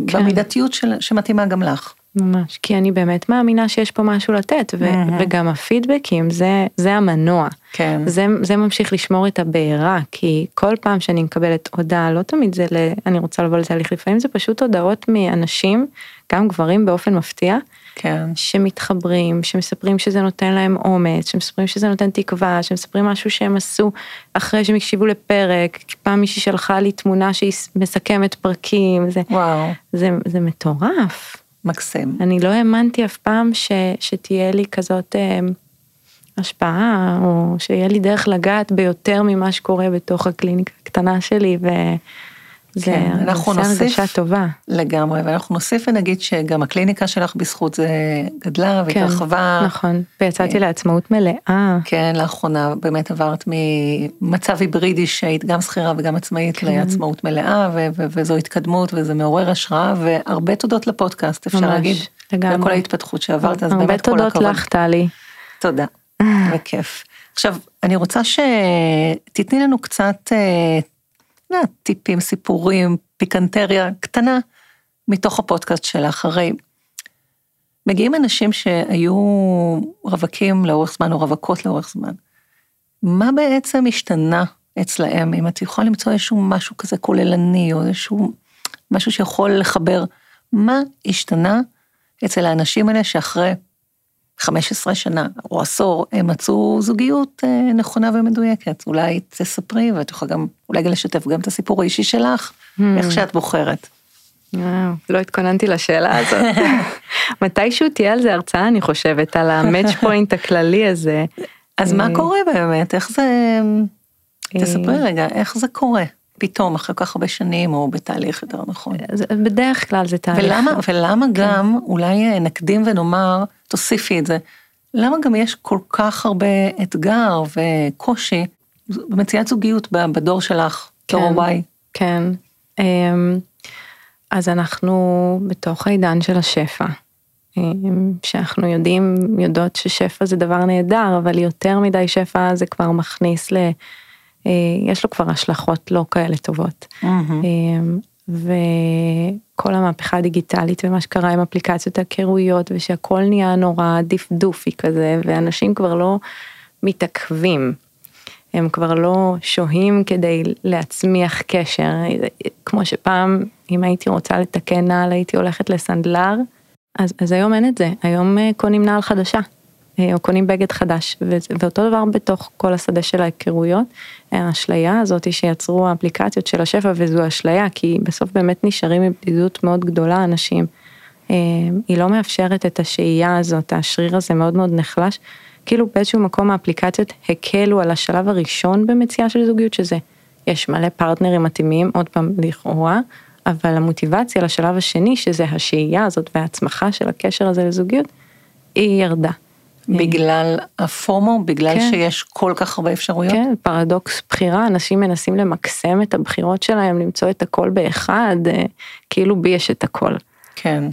כן.
במידתיות של, שמתאימה גם לך.
ממש, כי אני באמת מאמינה שיש פה משהו לתת, ו-
מהמם.
וגם הפידבקים זה, זה המנוע.
כן.
זה, זה ממשיך לשמור את הבעירה, כי כל פעם שאני מקבלת הודעה, לא תמיד זה ל... אני רוצה לבוא לתהליך, לפעמים זה פשוט הודעות מאנשים, גם גברים באופן מפתיע,
כן.
שמתחברים, שמספרים שזה נותן להם אומץ, שמספרים שזה נותן תקווה, שמספרים משהו שהם עשו אחרי שהם הקשיבו לפרק, פעם מישהי שלחה לי תמונה שהיא מסכמת פרקים, זה,
וואו,
זה, זה מטורף.
מקסים.
אני לא האמנתי אף פעם ש, שתהיה לי כזאת אה, השפעה, או שיהיה לי דרך לגעת ביותר ממה שקורה בתוך הקליניקה הקטנה שלי, וזה
כן, אנחנו נוסיף-
הרגשה טובה.
לגמרי, ואנחנו נוסיף ונגיד שגם הקליניקה שלך בזכות זה גדלה והתרחבה.
נכון, ויצאתי לעצמאות מלאה.
כן, לאחרונה באמת עברת ממצב היברידי שהיית גם שכירה וגם עצמאית
כן.
לעצמאות מלאה, ו- ו- וזו התקדמות וזה מעורר השראה, והרבה תודות לפודקאסט, אפשר
ממש,
להגיד,
לגמרי.
לכל ההתפתחות שעברת, אז
הרבה
באמת כל
תודות
הכבוד.
לך, טלי.
תודה, בכיף. עכשיו, אני רוצה שתתני לנו קצת אה, טיפים, סיפורים, פיקנטריה קטנה מתוך הפודקאסט שלך. הרי מגיעים אנשים שהיו רווקים לאורך זמן או רווקות לאורך זמן. מה בעצם השתנה אצלהם, אם את יכולה למצוא איזשהו משהו כזה כוללני, או איזשהו משהו שיכול לחבר, מה השתנה אצל האנשים האלה שאחרי 15 שנה או עשור הם מצאו זוגיות אה, נכונה ומדויקת. אולי תספרי ואת יכולה גם, אולי גם לשתף גם את הסיפור האישי שלך,
Hmm.
איך שאת בוחרת.
וואו, לא התכוננתי לשאלה הזאת. מתישהו תהיה על זה הרצאה, אני חושבת, על המאץ' פוינט הכללי הזה.
אז מה
אה,
קורה באמת? איך זה...
אה,
תספרי רגע, איך זה קורה? פתאום, אחרי כך הרבה שנים, או בתהליך יותר נכון.
אז בדרך כלל זה תהליך.
ולמה, ולמה
כן.
גם, אולי אה, נקדים ונאמר, תוסיפי את זה, למה גם יש כל כך הרבה אתגר וקושי במציאת זוגיות בדור שלך,
כן.
ה-Y?
כן. אמ, אז אנחנו בתוך העידן של השפע. אמ, שאנחנו יודעים, יודעות ששפע זה דבר נהדר, אבל יותר מדי שפע זה כבר מכניס ל... אה, יש לו כבר השלכות לא כאלה טובות. אמ, וכל המהפכה הדיגיטלית ומה שקרה עם אפליקציות ההיכרויות ושהכל נהיה נורא דפדופי כזה ואנשים כבר לא מתעכבים. הם כבר לא שוהים כדי להצמיח קשר, כמו שפעם אם הייתי רוצה לתקן נעל הייתי הולכת לסנדלר, אז, אז היום אין את זה, היום אה, קונים נעל חדשה, או קונים בגד חדש, ואותו דבר בתוך כל השדה של ההיכרויות, האשליה הזאת שיצרו האפליקציות של השפע, וזו אשליה, כי בסוף באמת נשארים בבדידות מאוד גדולה אנשים. אה, היא לא מאפשרת את השהייה הזאת, השריר הזה מאוד מאוד נחלש. כאילו באיזשהו מקום האפליקציות הקלו על השלב הראשון במציאה של זוגיות, שזה יש מלא פרטנרים מתאימים, עוד פעם לכאורה, אבל המוטיבציה לשלב השני, שזה השהייה הזאת וההצמחה של הקשר הזה לזוגיות, היא ירדה.
בגלל הפומו, בגלל
כן.
שיש כל כך הרבה אפשרויות?
כן, פרדוקס בחירה, אנשים מנסים למקסם את הבחירות שלהם, למצוא את הכל באחד, אה, כאילו בי יש את הכל.
כן.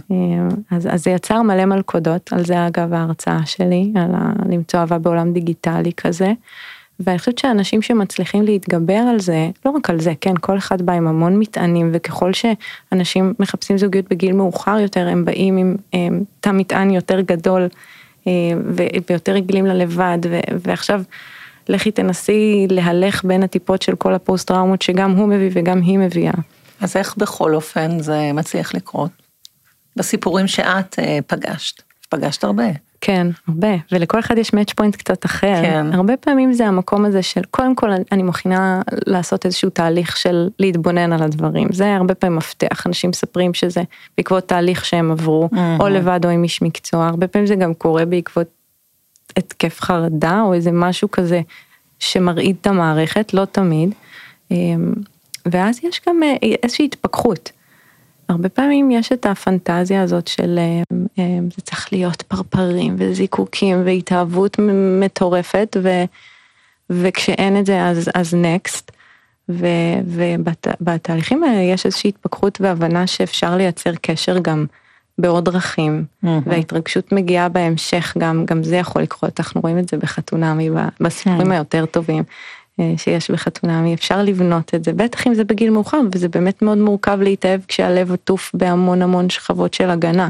אז, אז זה יצר מלא מלכודות, על זה אגב ההרצאה שלי, על ה, למצוא אהבה בעולם דיגיטלי כזה. ואני חושבת שאנשים שמצליחים להתגבר על זה, לא רק על זה, כן, כל אחד בא עם המון מטענים, וככל שאנשים מחפשים זוגיות בגיל מאוחר יותר, הם באים עם הם, תא מטען יותר גדול, ויותר רגילים ללבד, ועכשיו לכי תנסי להלך בין הטיפות של כל הפוסט טראומות שגם הוא מביא וגם היא מביאה.
אז איך בכל אופן זה מצליח לקרות? בסיפורים שאת פגשת, פגשת הרבה.
כן, הרבה, ולכל אחד יש match point קצת אחר.
כן.
הרבה פעמים זה המקום הזה של, קודם כל אני מכינה לעשות איזשהו תהליך של להתבונן על הדברים. זה הרבה פעמים מפתח, אנשים מספרים שזה בעקבות תהליך שהם עברו, mm-hmm. או לבד או עם איש מקצוע, הרבה פעמים זה גם קורה בעקבות התקף חרדה, או איזה משהו כזה שמרעיד את המערכת, לא תמיד. אמ, ואז יש גם אה, איזושהי התפכחות. הרבה פעמים יש את הפנטזיה הזאת של אה, אה, זה צריך להיות פרפרים וזיקוקים והתאהבות מטורפת ו, וכשאין את זה אז, אז נקסט. ובתהליכים האלה יש איזושהי התפכחות והבנה שאפשר לייצר קשר גם בעוד דרכים, mm-hmm. וההתרגשות מגיעה בהמשך גם, גם זה יכול לקרות, אנחנו רואים את זה בחתונמי, בסיפורים mm-hmm. היותר טובים. אה, שיש בחתונמי, אפשר לבנות את זה, בטח אם זה בגיל מאוחר, וזה באמת מאוד מורכב להתאהב כשהלב עטוף בהמון המון שכבות של הגנה.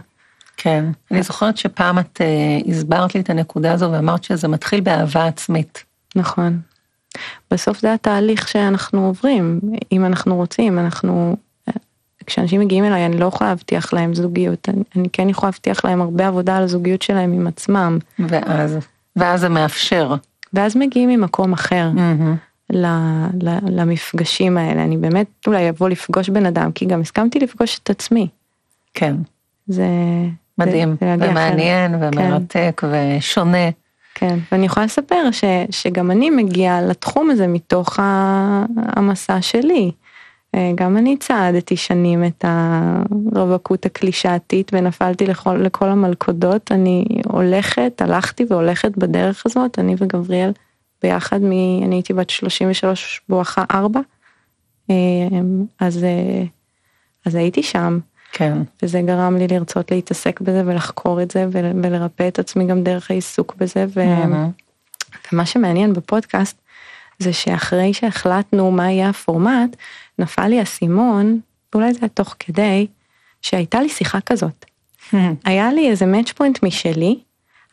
כן, אני זוכרת שפעם את uh, הסברת לי את הנקודה הזו ואמרת שזה מתחיל באהבה עצמית.
נכון. בסוף זה התהליך שאנחנו עוברים, אם אנחנו רוצים, אנחנו, אה, כשאנשים מגיעים אליי אני לא יכולה להבטיח להם זוגיות, אני, אני כן יכולה להבטיח להם הרבה עבודה על הזוגיות שלהם עם עצמם.
ואז, ואז זה מאפשר.
ואז מגיעים ממקום אחר. Mm-hmm. למפגשים האלה, אני באמת אולי אבוא לפגוש בן אדם, כי גם הסכמתי לפגוש את עצמי.
כן.
זה...
מדהים, זה, ומעניין, אחר. ומרתק, כן. ושונה.
כן, ואני יכולה לספר ש, שגם אני מגיעה לתחום הזה מתוך המסע שלי. אה, גם אני צעדתי שנים את הרווקות הקלישאתית ונפלתי לכל, לכל המלכודות, אני הולכת, הלכתי והולכת בדרך הזאת, אני וגבריאל ביחד, מ, אני הייתי בת 33 בואכה 4, אה, אז, אה, אז הייתי שם.
כן.
וזה גרם לי לרצות להתעסק בזה ולחקור את זה ולרפא את עצמי גם דרך העיסוק בזה. ו... Mm-hmm. ומה שמעניין בפודקאסט זה שאחרי שהחלטנו מה יהיה הפורמט, נפל לי האסימון, ואולי זה היה תוך כדי, שהייתה לי שיחה כזאת. היה לי איזה מאץ' פוינט משלי,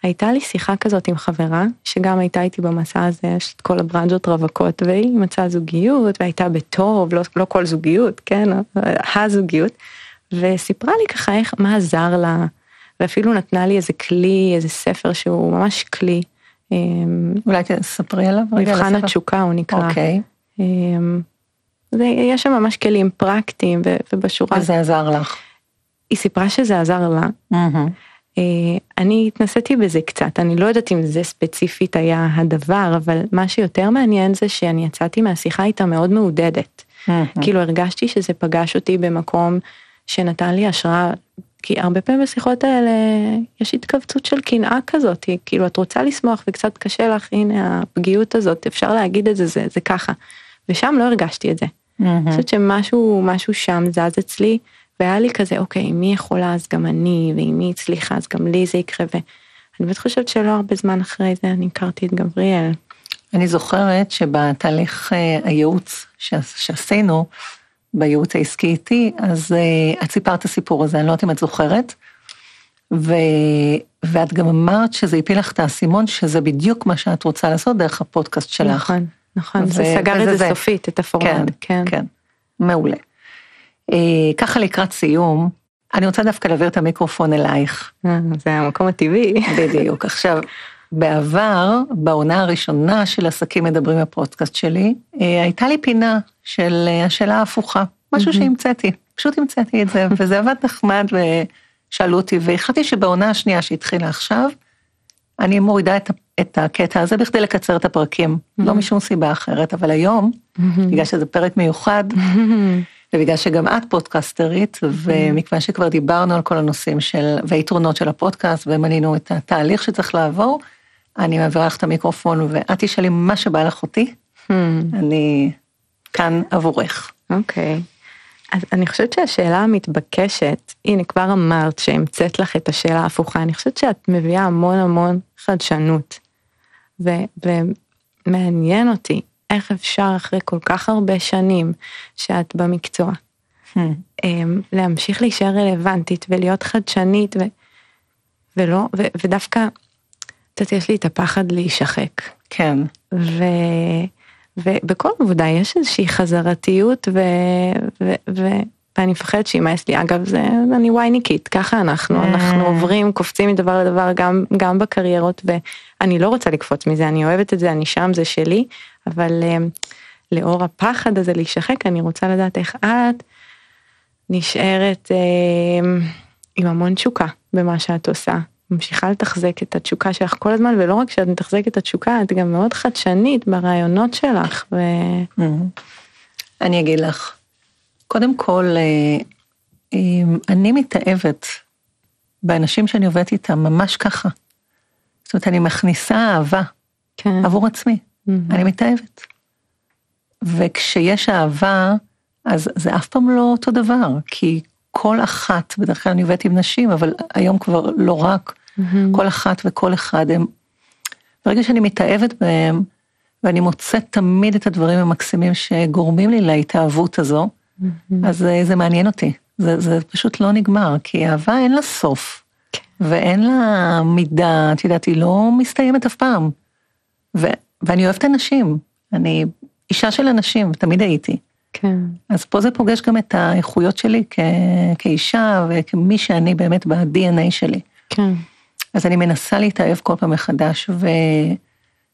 הייתה לי שיחה כזאת עם חברה, שגם הייתה איתי במסע הזה, יש את כל הברנג'ות רווקות, והיא מצאה זוגיות, והייתה בטוב, לא, לא כל זוגיות, כן, הזוגיות, וסיפרה לי ככה איך, מה עזר לה, ואפילו נתנה לי איזה כלי, איזה ספר שהוא ממש כלי.
אמ, אולי תספרי עליו
מבחן התשוקה הוא נקרא.
אוקיי. אמ,
זה, יש שם ממש כלים פרקטיים ובשורה.
וזה עזר לך.
היא סיפרה שזה עזר לה. Mm-hmm. אני התנסיתי בזה קצת, אני לא יודעת אם זה ספציפית היה הדבר, אבל מה שיותר מעניין זה שאני יצאתי מהשיחה איתה מאוד מעודדת. Mm-hmm. כאילו הרגשתי שזה פגש אותי במקום שנתן לי השראה, כי הרבה פעמים בשיחות האלה יש התכווצות של קנאה כזאת, כאילו את רוצה לשמוח וקצת קשה לך, הנה הפגיעות הזאת, אפשר להגיד את זה, זה, זה ככה. ושם לא הרגשתי את זה. אני חושבת שמשהו משהו שם זז אצלי והיה לי כזה אוקיי מי יכולה אז גם אני ואם מי הצליחה אז גם לי זה יקרה ואני באמת חושבת שלא הרבה זמן אחרי זה אני הכרתי את גבריאל.
אני זוכרת שבתהליך אה, הייעוץ שעשינו בייעוץ העסקי איתי אז אה, את סיפרת את הסיפור הזה אני לא יודעת אם את זוכרת. ו... ואת גם אמרת שזה הפיל לך את האסימון שזה בדיוק מה שאת רוצה לעשות דרך הפודקאסט שלך.
נכון. נכון, זה סגר את זה, זה סופית, את הפורמט, כן,
כן. כן, מעולה. אה, ככה לקראת סיום, אני רוצה דווקא להעביר את המיקרופון אלייך.
אה, זה המקום הטבעי.
בדיוק. עכשיו, בעבר, בעונה הראשונה של עסקים מדברים בפודקאסט שלי, אה, הייתה לי פינה של השאלה ההפוכה, משהו שהמצאתי, פשוט המצאתי את זה, וזה עבד נחמד ושאלו אותי, והחלטתי שבעונה השנייה שהתחילה עכשיו, אני מורידה את, את הקטע הזה בכדי לקצר את הפרקים. לא משום סיבה אחרת, אבל היום. בגלל שזה פרק מיוחד. ובגלל שגם את פודקסטרית. ומכיוון שכבר דיברנו על כל הנושאים של, והיתרונות של הפודקאסט, ומנינו את התהליך שצריך לעבור, אני מעבירה לך את המיקרופון, ואת תשאלי מה שבא לך אותי, mm-hmm. אני כאן עבורך.
אוקיי. Okay. אז אני חושבת שהשאלה המתבקשת, הנה כבר אמרת שהמצאת לך את השאלה ההפוכה, אני חושבת שאת מביאה המון המון חדשנות. ו, ומעניין אותי איך אפשר אחרי כל כך הרבה שנים שאת במקצוע, hmm. אמ, להמשיך להישאר רלוונטית ולהיות חדשנית ו, ולא, ו, ודווקא קצת יש לי את הפחד להישחק.
כן.
ו... ובכל עבודה יש איזושהי חזרתיות ו... ו... ו... ואני מפחדת שימאס לי, אגב זה, אני וייניקית, ככה אנחנו,
אה.
אנחנו עוברים, קופצים מדבר לדבר גם, גם בקריירות ואני לא רוצה לקפוץ מזה, אני אוהבת את זה, אני שם, זה שלי, אבל אה, לאור הפחד הזה להישחק, אני רוצה לדעת איך את נשארת אה, עם המון תשוקה במה שאת עושה. ממשיכה לתחזק את התשוקה שלך כל הזמן, ולא רק שאת מתחזקת את התשוקה, את גם מאוד חדשנית ברעיונות שלך. ו...
אני אגיד לך, קודם כל, אה, אה, אני מתאהבת באנשים שאני עובדת איתם ממש ככה. זאת אומרת, אני מכניסה אהבה
כן.
עבור עצמי, אני מתאהבת. וכשיש אהבה, אז זה אף פעם לא אותו דבר, כי כל אחת, בדרך כלל אני עובדת עם נשים, אבל היום כבר לא רק, כל אחת וכל אחד הם, ברגע שאני מתאהבת בהם, ואני מוצאת תמיד את הדברים המקסימים שגורמים לי להתאהבות הזו, אז זה, זה מעניין אותי, זה, זה פשוט לא נגמר, כי אהבה אין לה סוף, ואין לה מידה, את יודעת, היא לא מסתיימת אף פעם. ו, ואני אוהבת אנשים, אני אישה של אנשים, תמיד הייתי.
כן.
אז פה זה פוגש גם את האיכויות שלי כ, כאישה וכמי שאני באמת ב-DNA שלי.
כן.
אז אני מנסה להתאהב כל פעם מחדש, ו,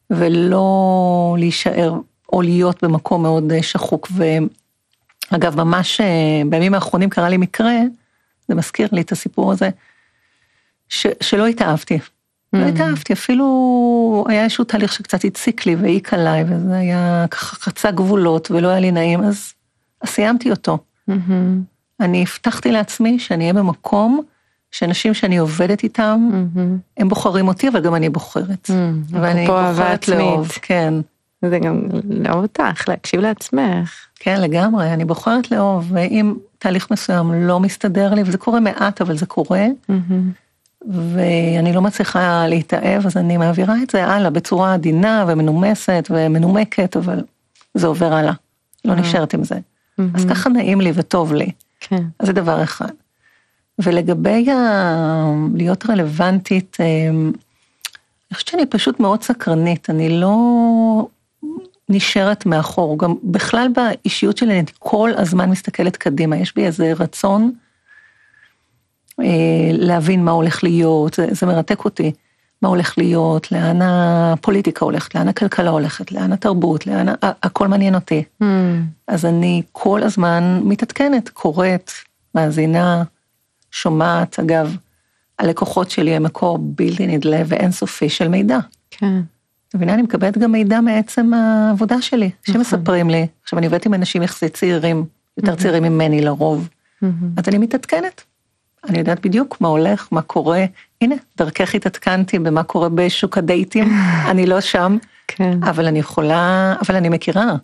ולא להישאר או להיות במקום מאוד אה, שחוק. ואגב, ממש אה, בימים האחרונים קרה לי מקרה, זה מזכיר לי את הסיפור הזה, ש, שלא התאהבתי. לא התאהבתי, אפילו היה איזשהו תהליך שקצת הציק לי והעיק עליי, וזה היה ככה חצה גבולות ולא היה לי נעים, אז, סיימתי אותו. אני הבטחתי לעצמי שאני אהיה במקום שאנשים שאני עובדת איתם, הם בוחרים אותי, אבל גם אני בוחרת. ואני
אפרופו אהבה
בוחרת לאהוב. כן.
זה גם לאהוב אותך, להקשיב לעצמך.
כן, לגמרי, אני בוחרת לאהוב, ואם תהליך מסוים לא מסתדר לי, וזה קורה מעט, אבל זה קורה, ואני לא מצליחה להתאהב, אז אני מעבירה את זה הלאה בצורה עדינה ומנומסת ומנומקת, אבל זה עובר הלאה, לא נשארת עם זה. אז ככה נעים לי וטוב לי,
כן.
אז זה דבר אחד. ולגבי ה... להיות רלוונטית, אמ, אני חושבת שאני פשוט מאוד סקרנית, אני לא נשארת מאחור, גם בכלל באישיות שלי אני כל הזמן מסתכלת קדימה, יש בי איזה רצון אה, להבין מה הולך להיות, זה, זה מרתק אותי, מה הולך להיות, לאן הפוליטיקה הולכת, לאן הכלכלה הולכת, לאן התרבות, לאן, הכל מעניין אותי. אז אני כל הזמן מתעדכנת, קוראת, מאזינה, שומעת, אגב, הלקוחות שלי הם מקור בלתי נדלה ואינסופי של מידע.
כן.
מבינה, אני מקבלת גם מידע מעצם העבודה שלי, שמספרים לי. עכשיו, אני עובדת עם אנשים יחסית צעירים, יותר צעירים ממני לרוב, אז אני מתעדכנת. אני יודעת בדיוק מה הולך, מה קורה. הנה, דרכך התעדכנתי במה קורה בשוק הדייטים, אני לא שם,
כן.
אבל אני יכולה, אבל אני מכירה. זאת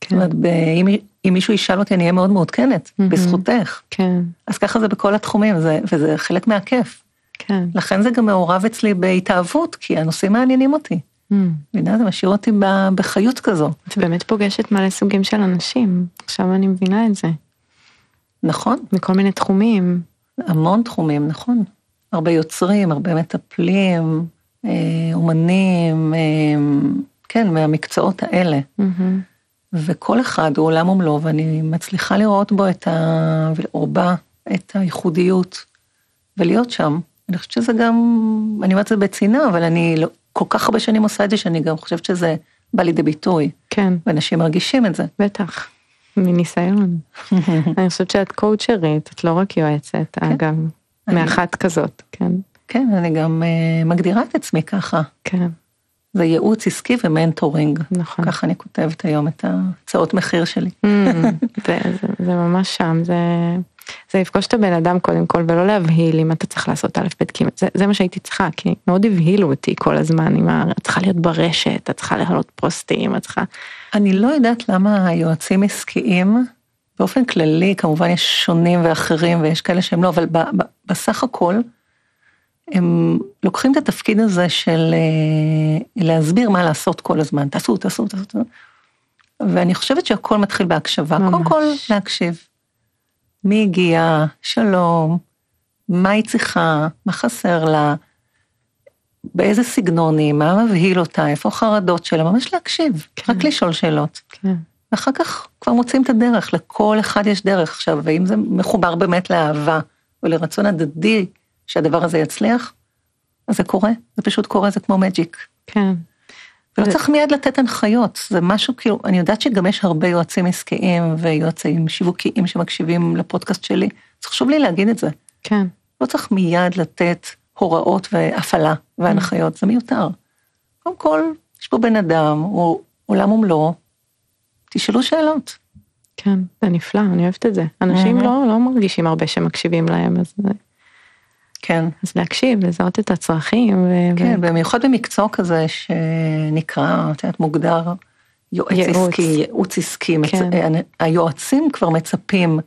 כן.
אומרת, ב- אם, אם מישהו ישאל אותי, אני אהיה מאוד מעודכנת, בזכותך.
כן.
אז ככה זה בכל התחומים, זה, וזה חלק מהכיף.
כן.
לכן זה גם מעורב אצלי בהתאהבות, כי הנושאים מעניינים אותי. מבינה, זה משאיר אותי בחיות כזו.
את באמת פוגשת מלא סוגים של אנשים, עכשיו אני מבינה את זה,
נכון,
מכל מיני תחומים.
המון תחומים, נכון. הרבה יוצרים, הרבה מטפלים, אה, אומנים, אה, כן, מהמקצועות האלה. וכל אחד הוא עולם ומלואו, ואני מצליחה לראות בו את ה... או בה את הייחודיות, ולהיות שם. אני חושבת שזה גם, אני אומרת את זה בצנעה, אבל אני לא, כל כך הרבה שנים עושה את זה, שאני גם חושבת שזה בא לידי ביטוי,
כן,
ואנשים מרגישים את זה.
בטח, מניסיון. אני חושבת שאת קואוצ'רית, את לא רק יועצת, אגב,
אני-
מאחת כזאת, כן,
כן, אני גם אה, מגדירה את עצמי ככה.
כן,
זה ייעוץ עסקי ו mentoring.
נכון.
ככה אני כותבת היום את ההצעות מחיר שלי.
Mm, זה, זה, זה ממש שם, זה, זה לפגוש את הבן אדם קודם כל ולא להבהיל אם אתה צריך לעשות א' ב' ג', זה, זה מה שהייתי צריכה, כי מאוד הבהילו אותי כל הזמן עם ה... את צריכה להיות ברשת, את צריכה להעלות פוסטים, את צריכה...
אני לא יודעת למה היועצים עסקיים, באופן כללי, כמובן יש שונים ואחרים ויש כאלה שהם לא, אבל ב, ב, בסך הכל, הם לוקחים את התפקיד הזה של אה, להסביר מה לעשות כל הזמן, תעשו, תעשו, תעשו. ואני חושבת שהכל מתחיל בהקשבה.
ממש.
קודם כל, להקשיב. מי הגיע, שלום, מה היא צריכה, מה חסר לה. באיזה סגנון היא, מה מבהיל אותה, איפה החרדות שלה, ממש להקשיב,
כן.
רק לשאול שאלות.
כן.
ואחר כך כבר מוצאים את הדרך, לכל אחד יש דרך עכשיו, ואם זה מחובר באמת לאהבה ולרצון הדדי שהדבר הזה יצליח, אז זה קורה, זה פשוט קורה, זה כמו מג'יק.
כן.
ולא צריך מיד לתת הנחיות, זה משהו כאילו, אני יודעת שגם יש הרבה יועצים עסקיים ויועצים שיווקיים שמקשיבים לפודקאסט שלי, אז חשוב לי להגיד את זה.
כן.
לא צריך מיד לתת הוראות והפעלה והנחיות, זה מיותר. קודם כל, יש פה בן אדם, הוא עולם ומלואו, תשאלו שאלות.
כן, זה נפלא, אני אוהבת את זה. אנשים. לא, לא מרגישים הרבה שמקשיבים להם, אז,
כן.
אז להקשיב, לזהות את הצרכים. ו-
כן,
ו-
במיוחד במקצוע כזה שנקרא, את יודעת, מוגדר יועץ
ייעוץ.
עסקי, ייעוץ עסקי. מצ-
כן.
אה, היועצים כבר מצפים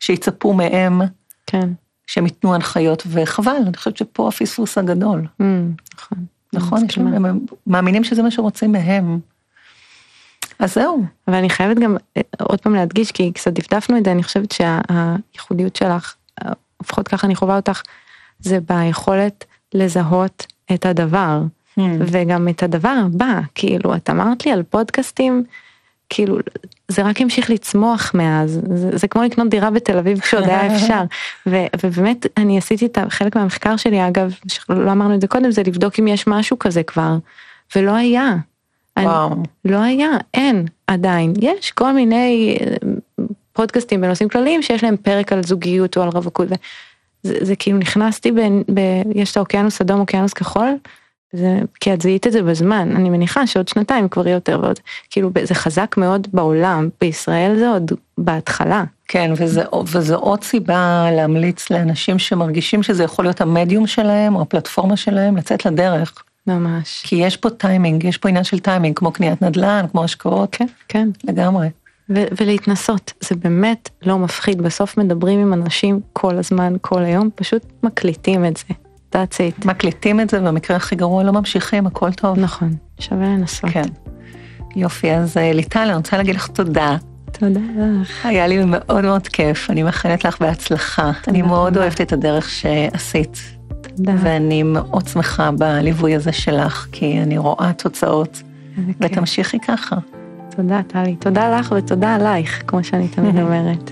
שיצפו מהם
כן.
שהם ייתנו הנחיות, וחבל, אני חושבת שפה הפספוס הגדול.
Mm, נכון.
נכון, יש. להם- הם מאמינים שזה מה שרוצים מהם. אז זהו,
אבל אני חייבת גם אה, עוד פעם להדגיש, כי קצת דפדפנו את זה, אני חושבת שהייחודיות שלך, אה, לפחות ככה אני חווה אותך, זה ביכולת לזהות את הדבר,
Hmm.
וגם את הדבר הבא, כאילו, את אמרת לי על פודקאסטים, כאילו, זה רק המשיך לצמוח מאז, זה, זה כמו לקנות דירה בתל אביב כשעוד היה אפשר, ו, ובאמת אני עשיתי את חלק מהמחקר שלי, אגב, שלא אמרנו את זה קודם, זה לבדוק אם יש משהו כזה כבר, ולא היה. אני-. לא היה, אין עדיין. יש כל מיני אה, פודקאסטים בנושאים כלליים שיש להם פרק על זוגיות או על רווקות. זה, זה כאילו נכנסתי ב, ב... יש את האוקיינוס אדום, אוקיינוס כחול, זה, כי את זיהית את זה בזמן, אני מניחה שעוד שנתיים כבר יהיה יותר ועוד, כאילו זה חזק מאוד בעולם, בישראל זה עוד בהתחלה.
כן, וזה, וזה עוד סיבה להמליץ לאנשים שמרגישים שזה יכול להיות המדיום שלהם או הפלטפורמה שלהם לצאת לדרך.
ממש.
כי יש פה טיימינג, יש פה עניין של טיימינג, כמו קניית נדל"ן, כמו השקעות,
כן, כן.
לגמרי.
ו- ולהתנסות, זה באמת לא מפחיד, בסוף מדברים עם אנשים כל הזמן, כל היום, פשוט מקליטים את זה. That's it.
מקליטים את זה, במקרה הכי גרוע לא ממשיכים, הכל טוב.
נכון, שווה לנסות.
כן. יופי, אז אה, ליטל, אני רוצה להגיד לך תודה.
תודה לך.
היה לי מאוד מאוד כיף, אני מאחלת לך בהצלחה. אני מאוד
רבה.
אוהבת את הדרך שעשית,
תודה.
ואני מאוד שמחה בליווי הזה שלך, כי אני רואה תוצאות,
איזה כיף.
ותמשיכי ככה.
תודה טלי, תודה לך ותודה עלייך, כמו שאני תמיד אומרת.